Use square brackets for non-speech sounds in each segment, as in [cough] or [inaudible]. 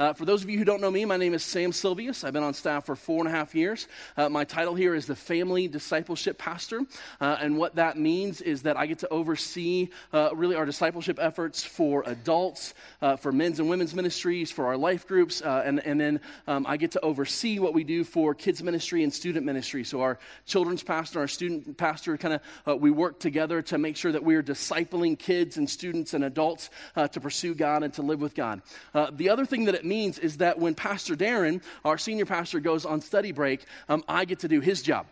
Uh, for those of you who don't know me, my name is Sam Silvius. I've been on staff for four and a half years. Uh, my title here is the Family Discipleship Pastor. Uh, and what that means is that I get to oversee uh, really our discipleship efforts for adults, uh, for men's and women's ministries, for our life groups, uh, and, and then um, I get to oversee what we do for kids ministry and student ministry. So our children's pastor, our student pastor, kind of we work together to make sure that we're discipling kids and students and adults to pursue God and to live with God. the other thing that it means is that when Pastor Darren, our senior pastor, goes on study break, um, I get to do his job.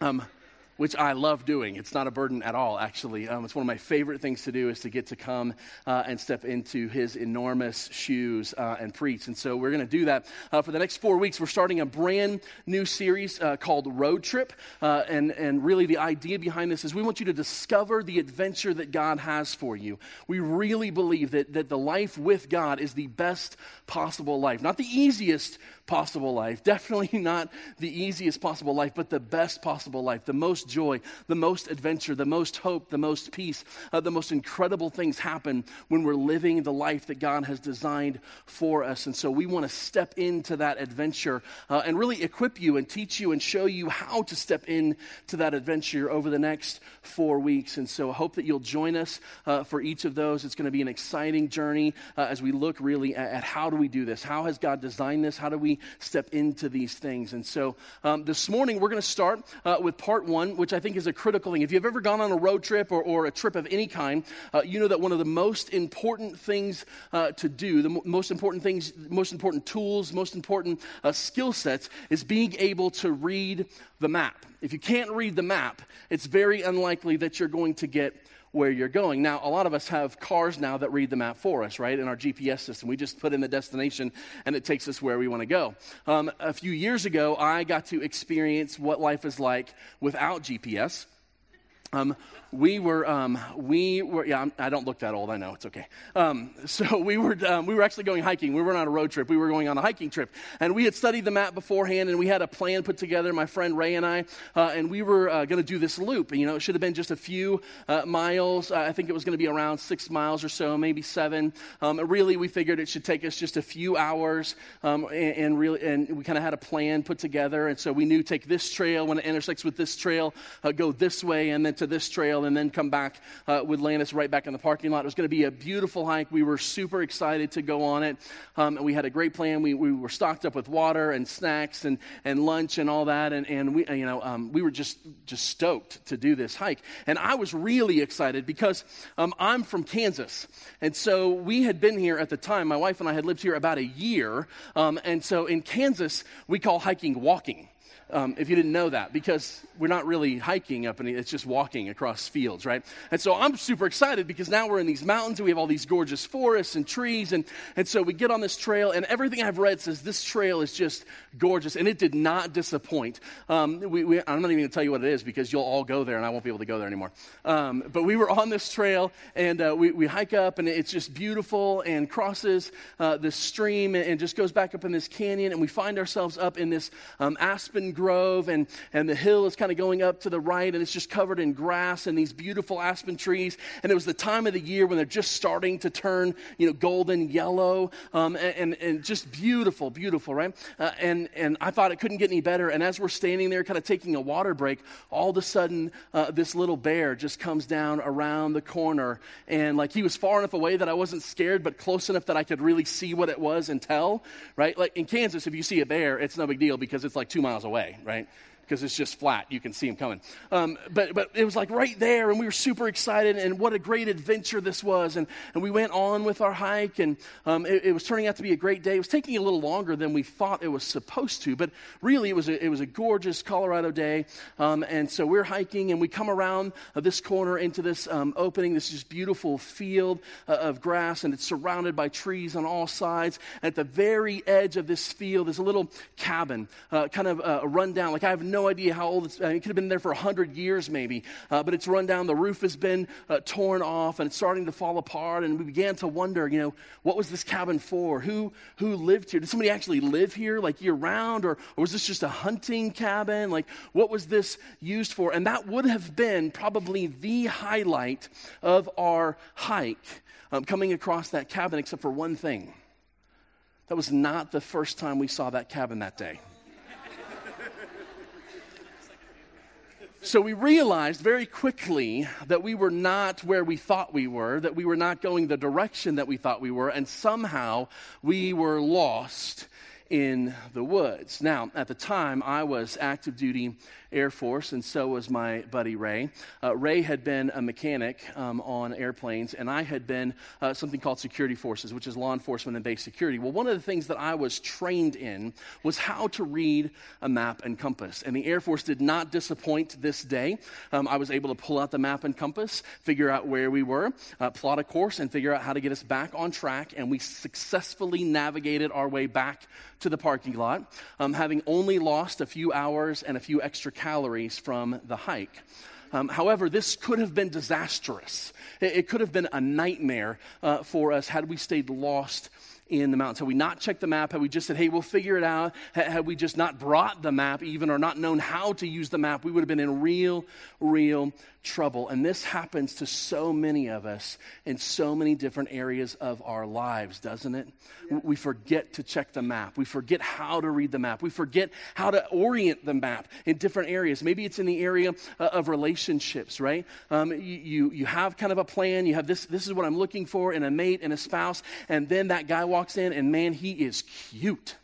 Um, which I love doing. It's not a burden at all, actually. Um, it's one of my favorite things to do is to get to come uh, and step into his enormous shoes uh, and preach. And so we're going to do that uh, for the next four weeks. We're starting a brand new series uh, called Road Trip. Uh, and, and really, the idea behind this is we want you to discover the adventure that God has for you. We really believe that, that the life with God is the best possible life. Not the easiest possible life, [laughs] definitely not the easiest possible life, but the best possible life, the most most joy, the most adventure, the most hope, the most peace. Uh, the most incredible things happen when we're living the life that God has designed for us. And so we want to step into that adventure uh, and really equip you and teach you and show you how to step into that adventure over the next four weeks. And so I hope that you'll join us uh, for each of those. It's going to be an exciting journey uh, as we look really at, at, how do we do this? How has God designed this? How do we step into these things? And so um, this morning we're going to start uh, with part one which I think is a critical thing. If you've ever gone on a road trip or, or a trip of any kind, uh, you know that one of the most important things uh, to do, the m- most important things, most important tools, most important uh, skill sets is being able to read the map. If you can't read the map, it's very unlikely that you're going to get where you're going. Now, a lot of us have cars now that read the map for us, right? In our GPS system. We just put in the destination and it takes us where we want to go. Um, a few years ago, I got to experience what life is like without GPS. Um, we were, um, we were, yeah, I don't look that old. I know it's okay. Um, [laughs] so we were, um, we were actually going hiking. We weren't on a road trip. We were going on a hiking trip, and we had studied the map beforehand, and we had a plan put together. My friend Ray and I, uh, and we were uh, going to do this loop. And, you know, it should have been just a few uh, miles. I think it was going to be around six miles or so, maybe seven. Um, really, we figured it should take us just a few hours, um, and, and, really, and we kind of had a plan put together. And so we knew take this trail when it intersects with this trail, uh, go this way, and then to this trail and then come back uh, with Landis right back in the parking lot. It was going to be a beautiful hike. We were super excited to go on it. Um, and we had a great plan. We, we were stocked up with water and snacks and, and lunch and all that. And, and we, you know, um, we were just, just stoked to do this hike. And I was really excited because um, I'm from Kansas. And so we had been here at the time. My wife and I had lived here about a year. Um, and so in Kansas, we call hiking walking um, if you didn't know that, because we're not really hiking up, and it's just walking across fields, right? And so I'm super excited because now we're in these mountains and we have all these gorgeous forests and trees. And, and so we get on this trail, and everything I've read says this trail is just gorgeous, and it did not disappoint. Um, we, we, I'm not even going to tell you what it is because you'll all go there, and I won't be able to go there anymore. Um, but we were on this trail, and uh, we, we hike up, and it's just beautiful and crosses uh, this stream and, and, just goes back up in this canyon, and we find ourselves up in this um, aspen grove, and, and the hill is kind of going up to the right, and it's just covered in grass and these beautiful aspen trees. And it was the time of the year when they're just starting to turn, you know, golden yellow, um, and, and, and, just beautiful, beautiful, right? Uh, and, and I thought it couldn't get any better. And as we're standing there, kind of taking a water break, all of a sudden, uh, this little bear just comes down around the corner, and like he was far enough away that I wasn't scared, but close enough that I could really see what it was and tell, right? Like in Kansas, if you see a bear, it's no big deal because it's like two miles away right? Because it's just flat. You can see him coming. Um, but, but it was like right there, and we were super excited, and what a great adventure this was. And, and we went on with our hike, and um, it, it, was turning out to be a great day. It was taking a little longer than we thought it was supposed to, but really it was a, it was a gorgeous Colorado day. Um, and so we're hiking, and we come around uh, this corner into this um, opening, this just beautiful field uh, of grass, and it's surrounded by trees on all sides. And at the very edge of this field is a little cabin, uh, kind of uh, a rundown. Like I have no idea how old it's been. It could have been there for 100 years maybe, uh, but it's run down. The roof has been uh, torn off and it's starting to fall apart. And we began to wonder, you know, what was this cabin for? Who, who lived here? Did somebody actually live here like year round? Or, or was this just a hunting cabin? Like, what was this used for? And that would have been probably the highlight of our hike um, coming across that cabin, except for one thing That was not the first time we saw that cabin that day. So we realized very quickly that we were not where we thought we were, that we were not going the direction that we thought we were, and somehow we were lost in the woods. Now, at the time, I was active duty Air Force, and so was my buddy Ray. Uh, Ray had been a mechanic um, on airplanes, and I had been uh, something called security forces, which is law enforcement and base security. Well, one of the things that I was trained in was how to read a map and compass. And the Air Force did not disappoint this day. Um, I was able to pull out the map and compass, figure out where we were, uh, plot a course, and figure out how to get us back on track. And we successfully navigated our way back to the parking lot, um, having only lost a few hours and a few extra calories from the hike. Um, however, this could have been disastrous. It, it could have been a nightmare uh, for us had we stayed lost in the mountains. Had we not checked the map, had we just said, hey, we'll figure it out, had we just not brought the map even or not known how to use the map, we would have been in real, real trouble. And this happens to so many of us in so many different areas of our lives, doesn't it? Yeah. We forget to check the map. We forget how to read the map. We forget how to orient the map in different areas. Maybe it's in the area uh, of relationships, right? Um, you, you, you have kind of a plan. You have this, this is what I'm looking for in a mate and a spouse. And then that guy walks in, and man, he is cute.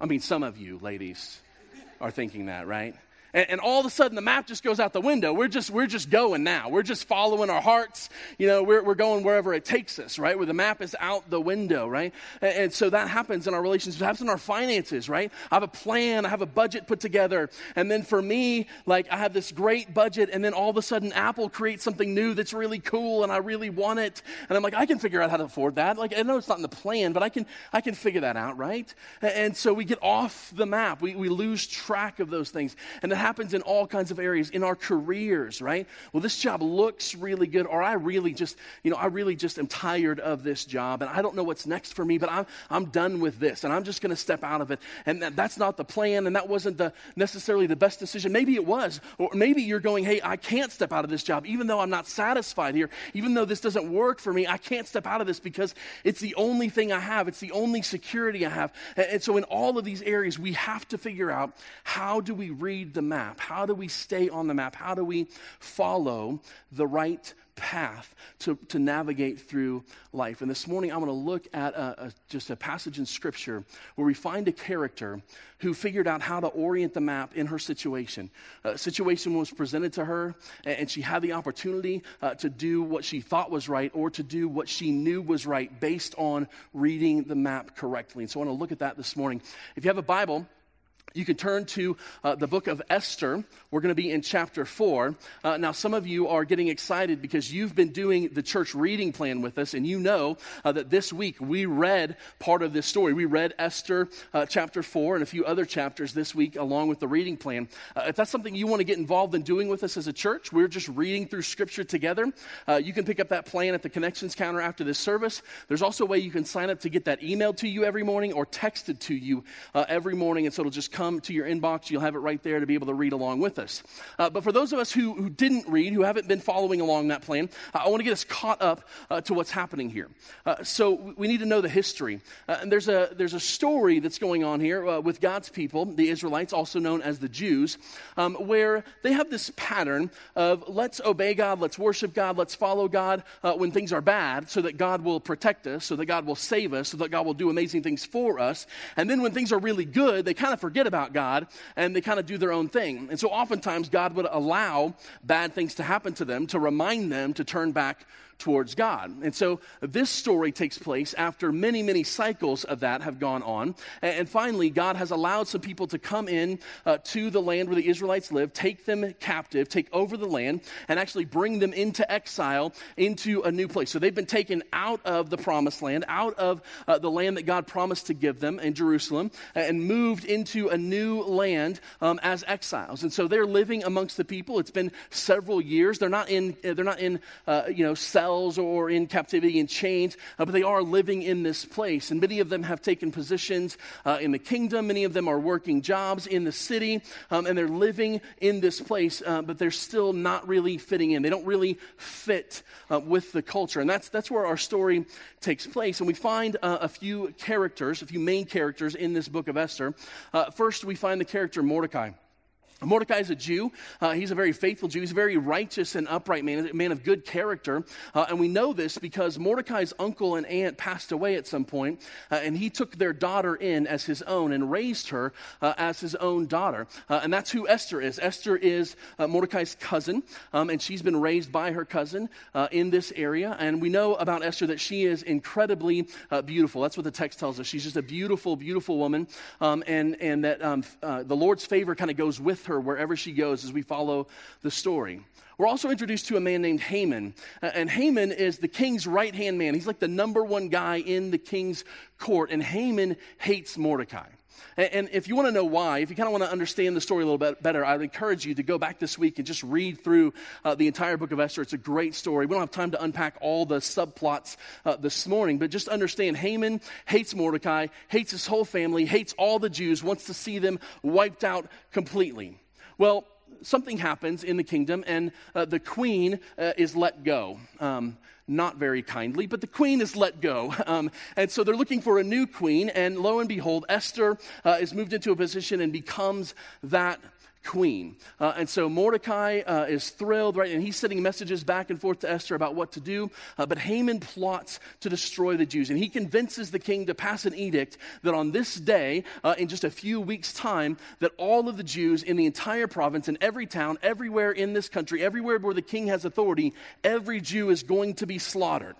I mean, some of you ladies are thinking that, right? And, and, all of a sudden the map just goes out the window. We're just, we're just going now. We're just following our hearts. You know, we're, we're going wherever it takes us, right? Where the map is out the window, right? And, and so that happens in our relationships, it happens in our finances, right? I have a plan, I have a budget put together. And then for me, like I have this great budget, and then all of a sudden Apple creates something new that's really cool and I really want it. And I'm like, I can figure out how to afford that. Like I know it's not in the plan, but I can I can figure that out, right? And, and so we get off the map. We, we lose track of those things. And happens in all kinds of areas, in our careers, right? Well, this job looks really good, or I really just, you know, I really just am tired of this job and I don't know what's next for me, but I'm, I'm done with this and I'm just going to step out of it. And that, that's not the plan and that wasn't the, necessarily the best decision. Maybe it was, or maybe you're going, hey, I can't step out of this job, even though I'm not satisfied here, even though this doesn't work for me, I can't step out of this because it's the only thing I have, it's the only security I have. And, and so in all of these areas, we have to figure out how do we read the map? How do we stay on the map? How do we follow the right path to, to navigate through life? And this morning, I want to look at a, a, just a passage in Scripture where we find a character who figured out how to orient the map in her situation. A situation was presented to her, and she had the opportunity uh, to do what she thought was right or to do what she knew was right based on reading the map correctly. And so I want to look at that this morning. If you have a Bible, you can turn to uh, the book of Esther. We're going to be in chapter 4. Uh, now, some of you are getting excited because you've been doing the church reading plan with us, and you know uh, that this week we read part of this story. We read Esther uh, chapter 4 and a few other chapters this week along with the reading plan. Uh, if that's something you want to get involved in doing with us as a church, we're just reading through scripture together. Uh, you can pick up that plan at the connections counter after this service. There's also a way you can sign up to get that emailed to you every morning or texted to you every morning, and so it'll just come come to your inbox. You'll have it right there to be able to read along with us. Uh, but for those of us who, who didn't read, who haven't been following along that plan, uh, I want to get us caught up uh, to what's happening here. Uh, so we need to know the history. Uh, and there's a, there's a story that's going on here with God's people, the Israelites, also known as the Jews, um, where they have this pattern of let's obey God, let's worship God, let's follow God when things are bad so that God will protect us, so that God will save us, so that God will do amazing things for us. And then when things are really good, they kind of forget about about God and they kind of do their own thing. And so oftentimes God would allow bad things to happen to them to remind them to turn back towards God. And so this story takes place after many, many cycles of that have gone on. And finally, God has allowed some people to come in uh, to the land where the Israelites live, take them captive, take over the land, and actually bring them into exile into a new place. So they've been taken out of the promised land, out of uh, the land that God promised to give them in Jerusalem, and moved into a new land um, as exiles. And so they're living amongst the people. It's been several years. They're not in, they're not in uh, you know, cells or in captivity in chains, uh, but they are living in this place. And many of them have taken positions uh, in the kingdom. Many of them are working jobs in the city, um, and they're living in this place, uh, but they're still not really fitting in. They don't really fit uh, with the culture. And that's, that's where our story takes place. And we find uh, a few characters, a few main characters in this book of Esther. Uh, first, we find the character Mordecai. Mordecai is a Jew. Uh, he's a very faithful Jew. He's a very righteous and upright man, a man of good character. Uh, and we know this because Mordecai's uncle and aunt passed away at some point, uh, and he took their daughter in as his own and raised her uh, as his own daughter. Uh, and that's who Esther is. Esther is uh, Mordecai's cousin, um, and she's been raised by her cousin in this area. And we know about Esther that she is incredibly beautiful. That's what the text tells us. She's just a beautiful, beautiful woman, um, and, and that um, the Lord's favor kind of goes with her her wherever she goes as we follow the story. We're also introduced to a man named Haman. Uh, and Haman is the king's right hand man. He's like the number one guy in the king's court. And Haman hates Mordecai. And, if you want to know why, if you kind of want to understand the story a little bit better, I would encourage you to go back this week and just read through uh, the entire book of Esther. It's a great story. We don't have time to unpack all the subplots uh, this morning, but just understand Haman hates Mordecai, hates his whole family, hates all the Jews, wants to see them wiped out completely. Well, something happens in the kingdom, and uh, the queen uh, is let go. Um, not very kindly, but the queen is let go. [laughs] Um, and so they're looking for a new queen, and lo and behold, Esther uh, is moved into a position and becomes that queen. Uh, and so Mordecai uh, is thrilled, right? And he's sending messages back and forth to Esther about what to do. Uh, but Haman plots to destroy the Jews. And he convinces the king to pass an edict that on this day, uh, in just a few weeks' time, that all of the Jews in the entire province, in every town, everywhere in this country, everywhere where the king has authority, every Jew is going to be slaughtered.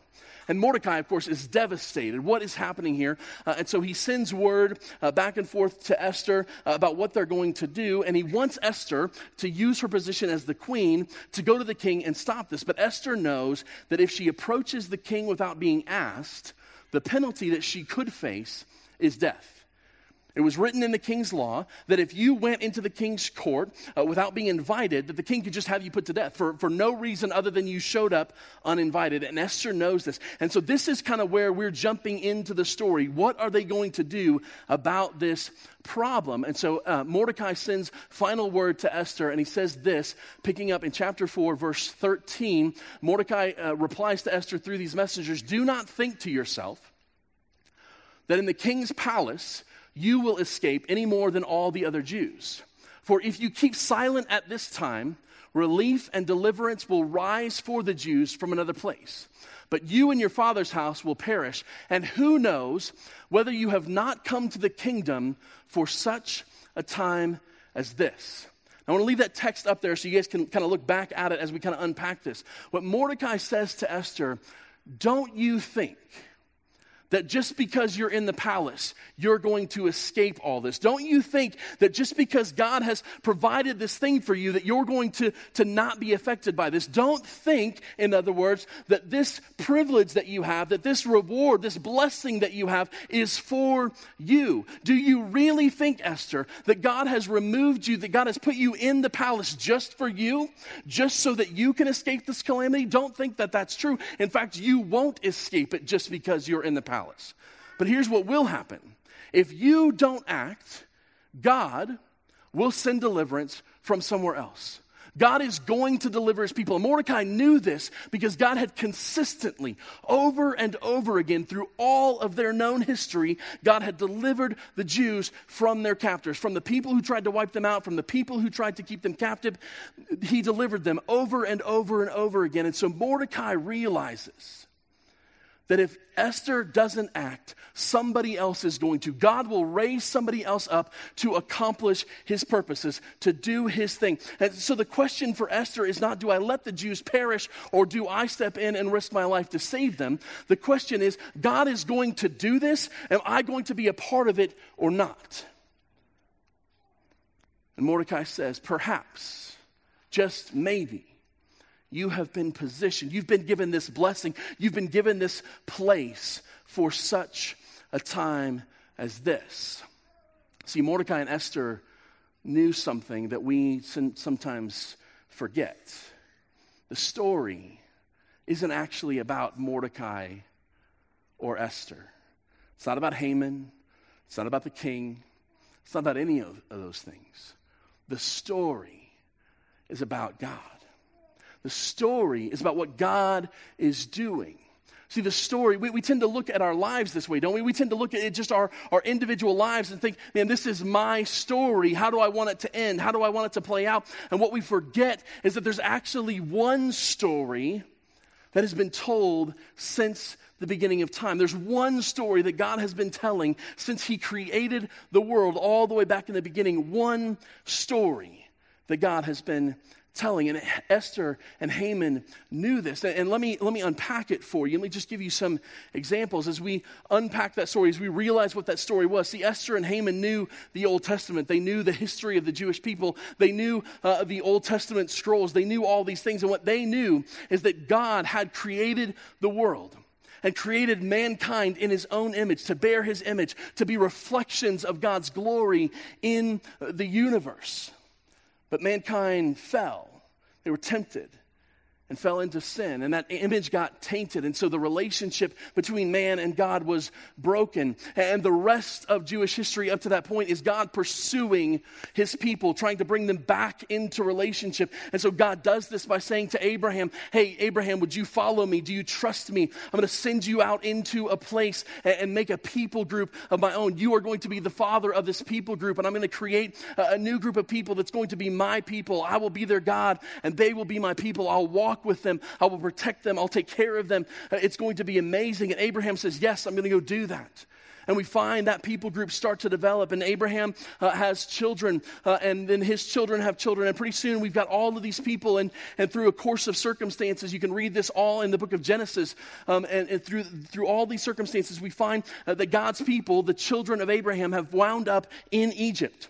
And Mordecai, of course, is devastated. What is happening here? Uh, and so he sends word uh, back and forth to Esther uh, about what they're going to do. And he wants Esther to use her position as the queen to go to the king and stop this. But Esther knows that if she approaches the king without being asked, the penalty that she could face is death. It was written in the king's law that if you went into the king's court uh, without being invited, that the king could just have you put to death for, for no reason other than you showed up uninvited. And Esther knows this. And so this is kind of where we're jumping into the story. What are they going to do about this problem? And so uh, Mordecai sends final word to Esther, and he says this, picking up in chapter 4, verse 13. Mordecai uh, replies to Esther through these messengers Do not think to yourself that in the king's palace, you will escape any more than all the other Jews. For if you keep silent at this time, relief and deliverance will rise for the Jews from another place. But you and your father's house will perish. And who knows whether you have not come to the kingdom for such a time as this? I want to leave that text up there so you guys can kind of look back at it as we kind of unpack this. What Mordecai says to Esther, don't you think that just because you're in the palace, you're going to escape all this. Don't you think that just because God has provided this thing for you, that you're going to, to not be affected by this? Don't think, in other words, that this privilege that you have, that this reward, this blessing that you have is for you. Do you really think, Esther, that God has removed you, that God has put you in the palace just for you, just so that you can escape this calamity? Don't think that that's true. In fact, you won't escape it just because you're in the palace palace. But here's what will happen if you don't act, God will send deliverance from somewhere else. God is going to deliver his people. And Mordecai knew this because God had consistently, over and over again, through all of their known history, God had delivered the Jews from their captors, from the people who tried to wipe them out, from the people who tried to keep them captive. He delivered them over and over and over again. And so Mordecai realizes that if Esther doesn't act, somebody else is going to. God will raise somebody else up to accomplish his purposes, to do his thing. And so the question for Esther is not do I let the Jews perish or do I step in and risk my life to save them? The question is God is going to do this. Am I going to be a part of it or not? And Mordecai says, perhaps, just maybe you have been positioned. You've been given this blessing. You've been given this place for such a time as this. See, Mordecai and Esther knew something that we sometimes forget. The story isn't actually about Mordecai or Esther. It's not about Haman. It's not about the king. It's not about any of, those things. The story is about God. The story is about what God is doing. See, the story, we, we tend to look at our lives this way, don't we? We tend to look at just our, our individual lives and think, man, this is my story. How do I want it to end? How do I want it to play out? And what we forget is that there's actually one story that has been told since the beginning of time. There's one story that God has been telling since He created the world all the way back in the beginning. One story that God has been telling. And Esther and Haman knew this. And let me, let me unpack it for you. Let me just give you some examples as we unpack that story, as we realize what that story was. See, Esther and Haman knew the Old Testament. They knew the history of the Jewish people. They knew uh, the Old Testament scrolls. They knew all these things. And what they knew is that God had created the world and created mankind in his own image, to bear his image, to be reflections of God's glory in the universe. But mankind fell. They were tempted and fell into sin. And that image got tainted. And so the relationship between man and God was broken. And the rest of Jewish history up to that point is God pursuing his people, trying to bring them back into relationship. And so God does this by saying to Abraham, Hey, Abraham, would you follow me? Do you trust me? I'm going to send you out into a place and make a people group of my own. You are going to be the father of this people group. And I'm going to create a new group of people that's going to be my people. I will be their God and they will be my people. I'll walk with them. I will protect them. I'll take care of them. Uh, it's going to be amazing. And Abraham says, Yes, I'm going to go do that. And we find that people group start to develop, and Abraham uh, has children, uh, and then his children have children. And pretty soon we've got all of these people, and, and through a course of circumstances, you can read this all in the book of Genesis. Um, and, and, through, through all these circumstances, we find uh, that God's people, the children of Abraham, have wound up in Egypt.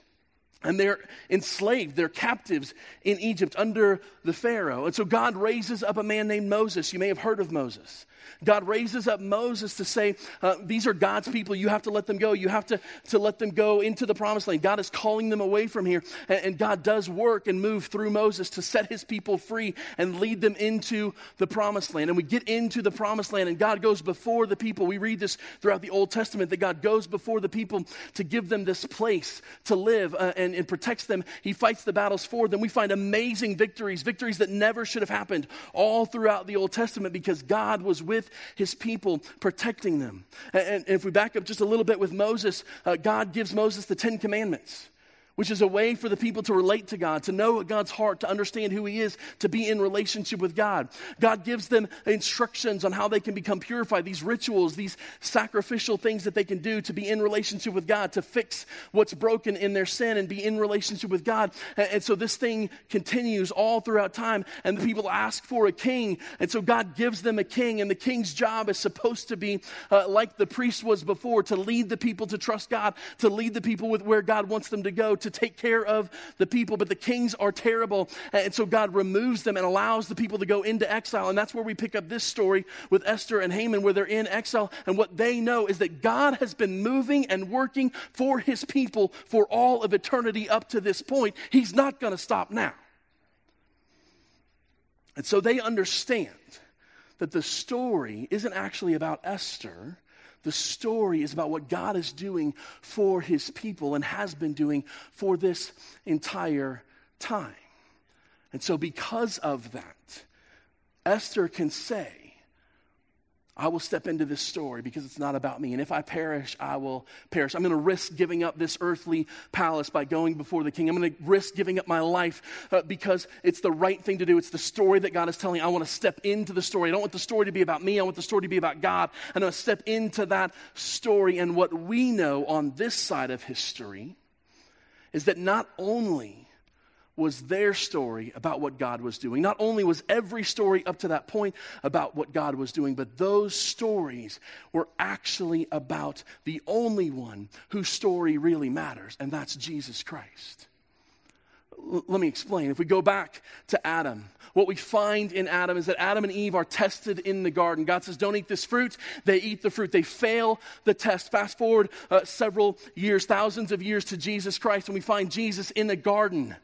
And they're enslaved, they're captives in Egypt under the Pharaoh. And so God raises up a man named Moses. You may have heard of Moses. God raises up Moses to say, uh, These are God's people. You have to let them go. You have to, to let them go into the promised land. God is calling them away from here. And, and God does work and move through Moses to set his people free and lead them into the promised land. And we get into the promised land, and God goes before the people. We read this throughout the Old Testament that God goes before the people to give them this place to live uh, and, and protects them. He fights the battles for them. We find amazing victories, victories that never should have happened all throughout the Old Testament because God was with with his people, protecting them. And, and if we back up just a little bit with Moses, uh, God gives Moses the Ten Commandments which is a way for the people to relate to God, to know God's heart, to understand who He is, to be in relationship with God. God gives them instructions on how they can become purified, these rituals, these sacrificial things that they can do to be in relationship with God, to fix what's broken in their sin and be in relationship with God. And, and so this thing continues all throughout time, and the people ask for a king. And so God gives them a king, and the king's job is supposed to be uh, like the priest was before to lead the people to trust God, to lead the people with where God wants them to go to take care of the people, but the kings are terrible. And so God removes them and allows the people to go into exile. And that's where we pick up this story with Esther and Haman, where they're in exile. And what they know is that God has been moving and working for his people for all of eternity up to this point. He's not going to stop now. And so they understand that the story isn't actually about Esther, the story is about what God is doing for his people and has been doing for this entire time. And so, because of that, Esther can say, I will step into this story because it's not about me. And if I perish, I will perish. I'm going to risk giving up this earthly palace by going before the king. I'm going to risk giving up my life uh, because it's the right thing to do. It's the story that God is telling. I want to step into the story. I don't want the story to be about me. I want the story to be about God. And I want to step into that story. And what we know on this side of history is that not only was their story about what God was doing. Not only was every story up to that point about what God was doing, but those stories were actually about the only one whose story really matters, and that's Jesus Christ. let me explain. If we go back to Adam, what we find in Adam is that Adam and Eve are tested in the garden. God says, Don't eat this fruit. They eat the fruit. They fail the test. Fast forward uh, several years, thousands of years to Jesus Christ, and we find Jesus in the garden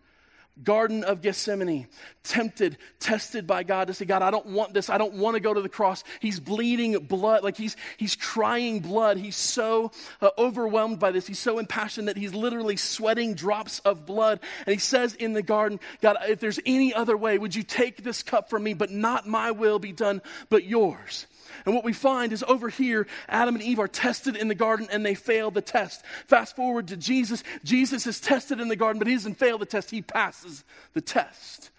Garden of Gethsemane, tempted, tested by God to say, God, I don't want this. I don't want to go to the cross. He's bleeding blood, like he's, he's crying blood. He's so uh, overwhelmed by this. He's so impassioned that he's literally sweating drops of blood. And he says in the garden, God, if there's any other way, would you take this cup from me, but not my will be done, but yours? And what we find is over here, Adam and Eve are tested in the garden and they fail the test. Fast forward to Jesus. Jesus is tested in the garden, but he doesn't fail the test, he passes the test.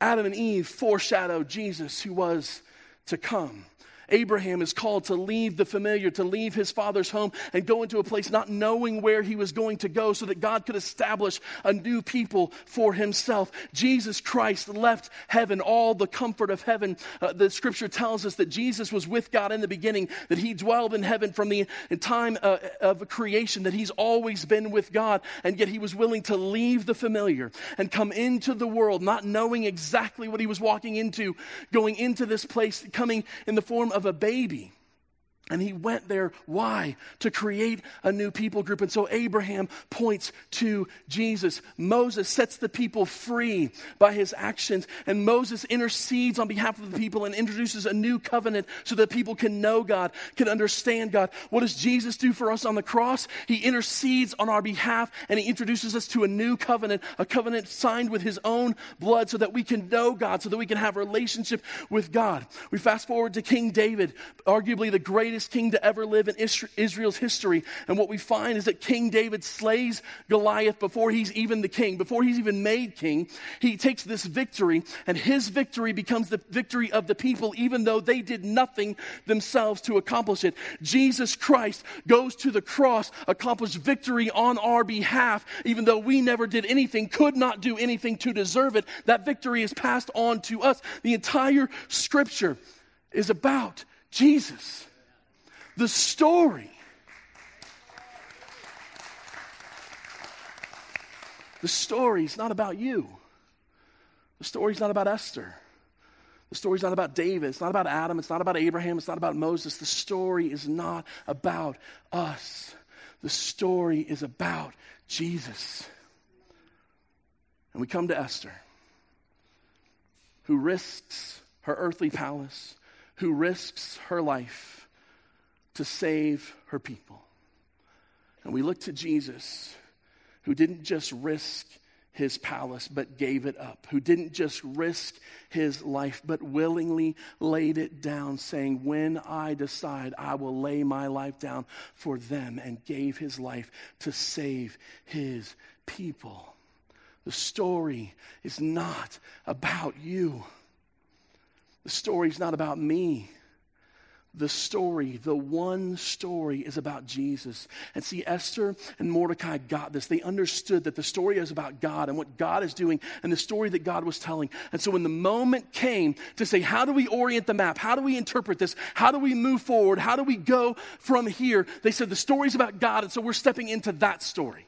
Adam and Eve foreshadow Jesus who was to come. Abraham is called to leave the familiar, to leave his father's home and go into a place not knowing where he was going to go so that God could establish a new people for himself. Jesus Christ left heaven, all the comfort of heaven. Uh, the scripture tells us that Jesus was with God in the beginning, that he dwelled in heaven from the time uh, of creation, that he's always been with God, and yet he was willing to leave the familiar and come into the world, not knowing exactly what he was walking into, going into this place, coming in the form of of a baby. And he went there. Why? To create a new people group. And so Abraham points to Jesus. Moses sets the people free by his actions. And Moses intercedes on behalf of the people and introduces a new covenant so that people can know God, can understand God. What does Jesus do for us on the cross? He intercedes on our behalf and he introduces us to a new covenant, a covenant signed with his own blood so that we can know God, so that we can have a relationship with God. We fast forward to King David, arguably the greatest greatest king to ever live in Israel's history. And what we find is that King David slays Goliath before he's even the king, before he's even made king. He takes this victory, and his victory becomes the victory of the people, even though they did nothing themselves to accomplish it. Jesus Christ goes to the cross, accomplished victory on our behalf, even though we never did anything, could not do anything to deserve it. That victory is passed on to us. The entire scripture is about Jesus the story. The story is not about you. The story is not about Esther. The story is not about David. It's not about Adam. It's not about Abraham. It's not about Moses. The story is not about us. The story is about Jesus. And we come to Esther, who risks her earthly palace, who risks her life to save her people. And we look to Jesus, who didn't just risk his palace, but gave it up, who didn't just risk his life, but willingly laid it down, saying, When I decide, I will lay my life down for them, and gave his life to save his people. The story is not about you. The story is not about me the story, the one story, is about Jesus. And see, Esther and Mordecai got this. They understood that the story is about God and what God is doing and the story that God was telling. And so when the moment came to say, how do we orient the map? How do we interpret this? How do we move forward? How do we go from here? They said the story's about God, and so we're stepping into that story.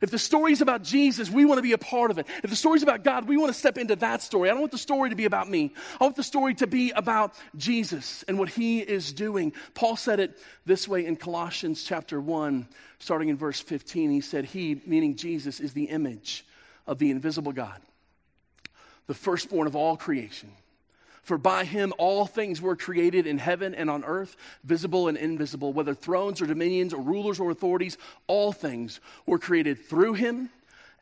If the story's about Jesus, we want to be a part of it. If the story's about God, we want to step into that story. I don't want the story to be about me. I want the story to be about Jesus and what he is doing. Paul said it this way in Colossians chapter 1, starting in verse 15. He said, He, meaning Jesus, is the image of the invisible God, the firstborn of all creation. For by him all things were created in heaven and on earth, visible and invisible, whether thrones or dominions or rulers or authorities, all things were created through him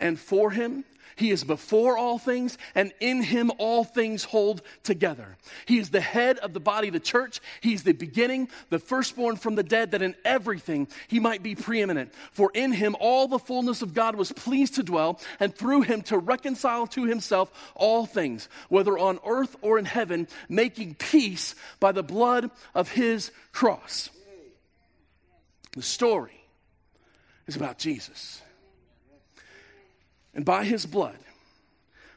and for him. He is before all things, and in him all things hold together. He is the head of the body of the church. He is the beginning, the firstborn from the dead, that in everything he might be preeminent. For in him all the fullness of God was pleased to dwell, and through him to reconcile to himself all things, whether on earth or in heaven, making peace by the blood of his cross. The story is about Jesus. And by his blood,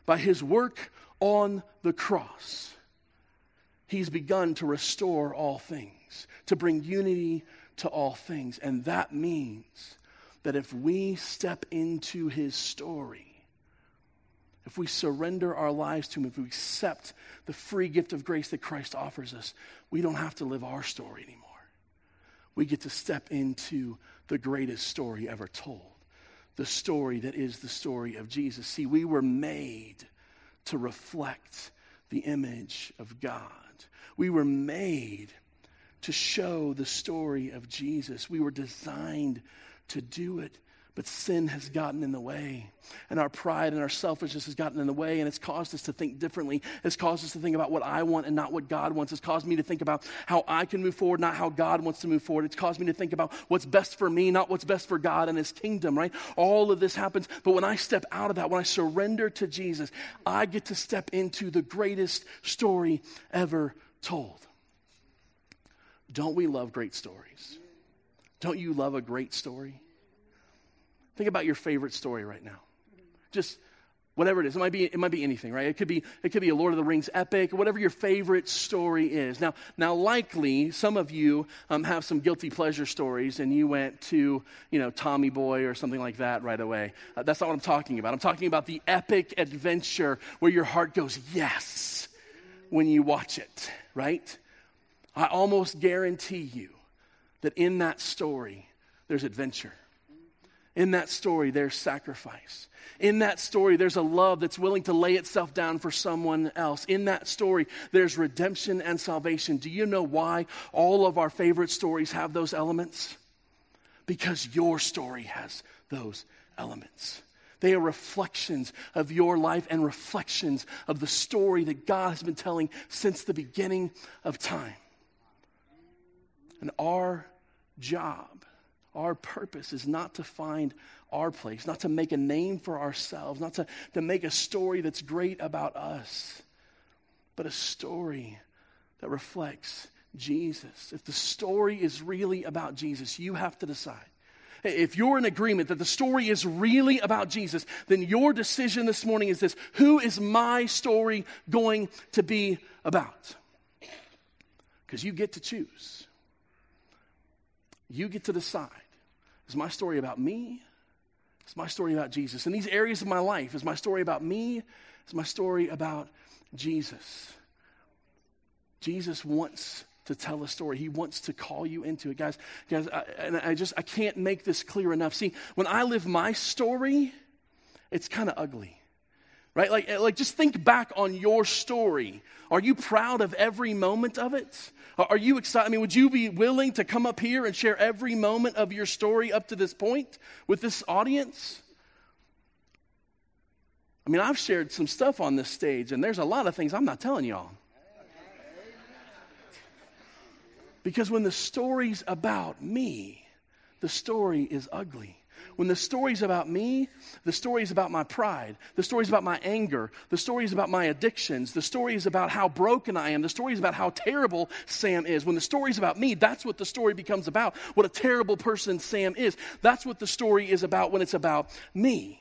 by his work on the cross, he's begun to restore all things, to bring unity to all things. And that means that if we step into his story, if we surrender our lives to Him, if we accept the free gift of grace that Christ offers us, we don't have to live our story anymore. We get to step into the greatest story ever told the story that is the story of Jesus. See, we were made to reflect the image of God. We were made to show the story of Jesus. We were designed to do it but sin has gotten in the way. And our pride and our selfishness has gotten in the way. And it's caused us to think differently. It's caused us to think about what I want and not what God wants. It's caused me to think about how I can move forward, not how God wants to move forward. It's caused me to think about what's best for me, not what's best for God and His kingdom, right? All of this happens. But when I step out of that, when I surrender to Jesus, I get to step into the greatest story ever told. Don't we love great stories? Don't you love a great story? Think about your favorite story right now. Just whatever it is. It might be, it might be anything, right? It could be, it could be a Lord of the Rings epic, whatever your favorite story is. Now, now likely some of you um, have some guilty pleasure stories and you went to, you know, Tommy Boy or something like that right away. Uh, that's not what I'm talking about. I'm talking about the epic adventure where your heart goes, yes, when you watch it, right? I almost guarantee you that in that story, there's adventure. In that story, there's sacrifice. In that story, there's a love that's willing to lay itself down for someone else. In that story, there's redemption and salvation. Do you know why all of our favorite stories have those elements? Because your story has those elements. They are reflections of your life and reflections of the story that God has been telling since the beginning of time. And our job our purpose is not to find our place, not to make a name for ourselves, not to, to make a story that's great about us, but a story that reflects Jesus. If the story is really about Jesus, you have to decide. If you're in agreement that the story is really about Jesus, then your decision this morning is this Who is my story going to be about? Because you get to choose. You get to decide. Is my story about me? Is my story about Jesus? In these areas of my life, is my story about me? Is my story about Jesus? Jesus wants to tell a story. He wants to call you into it. Guys, guys, I, and I just I can't make this clear enough. See, when I live my story, it's kind of ugly right? Like, eh, like just think back on your story. Are you proud of every moment of it? Are you excited? I mean, would you be willing to come up here and share every moment of your story up to this point with this audience? I mean, I've shared some stuff on this stage, and there's a lot of things I'm not telling y'all. Because when the story's about me, the story is ugly. When the story's about me, the story's about my pride, the story's about my anger, the story's about my addictions, the story is about how broken I am, the story is about how terrible Sam is. When the story's about me, that's what the story becomes about. What a terrible person Sam is. That's what the story is about when it's about me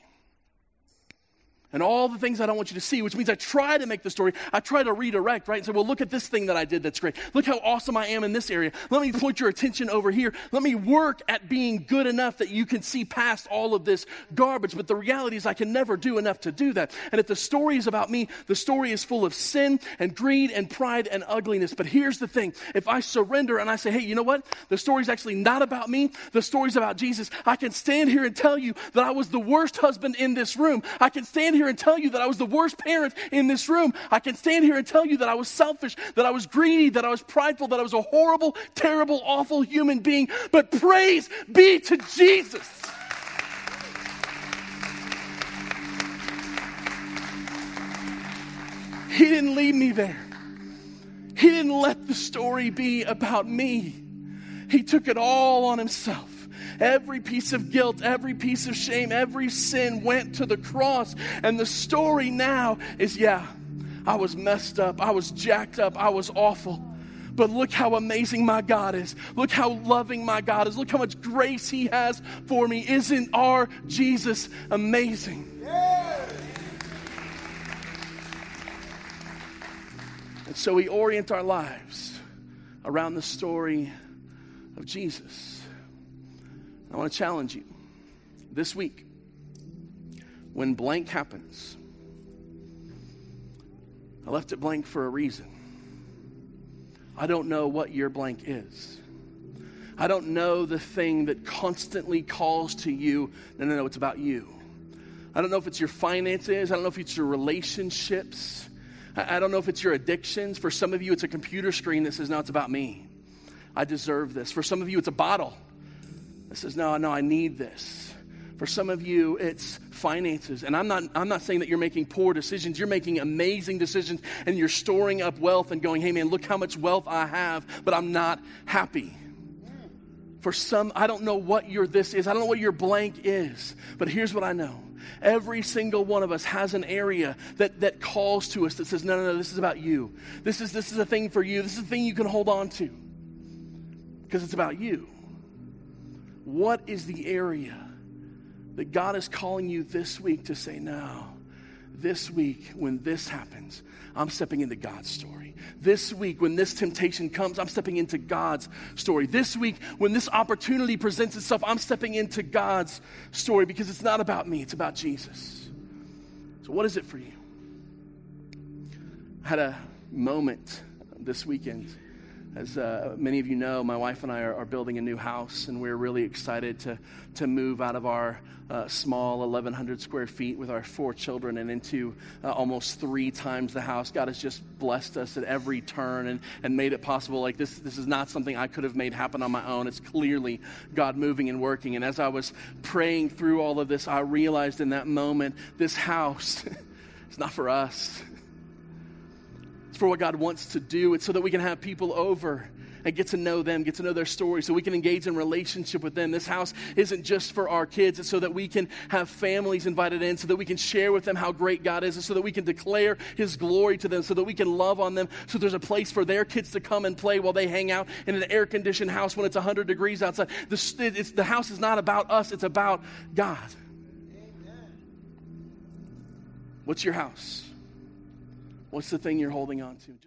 and all the things I don't want you to see, which means I try to make the story, I try to redirect, right? And say, well, look at this thing that I did that's great. Look how awesome I am in this area. Let me point your attention over here. Let me work at being good enough that you can see past all of this garbage. But the reality is, I can never do enough to do that. And if the story is about me, the story is full of sin and greed and pride and ugliness. But here's the thing if I surrender and I say, hey, you know what? The story's actually not about me, the story's about Jesus, I can stand here and tell you that I was the worst husband in this room. I can stand here here and tell you that I was the worst parent in this room. I can stand here and tell you that I was selfish, that I was greedy, that I was prideful, that I was a horrible, terrible, awful human being. But praise be to Jesus. He didn't leave me there. He didn't let the story be about me. He took it all on himself. Every piece of guilt, every piece of shame, every sin went to the cross. And the story now is yeah, I was messed up, I was jacked up, I was awful. But look how amazing my God is. Look how loving my God is. Look how much grace He has for me. Isn't our Jesus amazing? And so we orient our lives around the story of Jesus. I want to challenge you this week when blank happens, I left it blank for a reason. I don't know what your blank is. I don't know the thing that constantly calls to you. No, no, no, it's about you. I don't know if it's your finances. I don't know if it's your relationships. I don't know if it's your addictions. For some of you, it's a computer screen that says, no, it's about me. I deserve this. For some of you, it's a bottle that says, no, no, I need this. For some of you, it's finances. And I'm not, I'm not saying that you're making poor decisions. You're making amazing decisions and you're storing up wealth and going, hey, man, look how much wealth I have, but I'm not happy. For some, I don't know what your this is. I don't know what your blank is. But here's what I know. Every single one of us has an area that, that calls to us that says, no, no, no, this is about you. This is, this is a thing for you. This is a thing you can hold on to because it's about you. What is the area that God is calling you this week to say, no, this week when this happens, I'm stepping into God's story. This week when this temptation comes, I'm stepping into God's story. This week when this opportunity presents itself, I'm stepping into God's story because it's not about me, it's about Jesus. So, what is it for you? I had a moment this weekend as uh, many of you know, my wife and I are, are, building a new house, and we're really excited to, to move out of our uh, small 1,100 square feet with our four children and into uh, almost three times the house. God has just blessed us at every turn and, and made it possible. Like, this, this is not something I could have made happen on my own. It's clearly God moving and working. And as I was praying through all of this, I realized in that moment this house [laughs] is not for us for what God wants to do. It's so that we can have people over and get to know them, get to know their story, so we can engage in relationship with them. This house isn't just for our kids, it's so that we can have families invited in, so that we can share with them how great God is, and so that we can declare His glory to them, so that we can love on them, so there's a place for their kids to come and play while they hang out in an air conditioned house when it's 100 degrees outside. The, the house is not about us, it's about God. What's your house? What's the thing you're holding on to?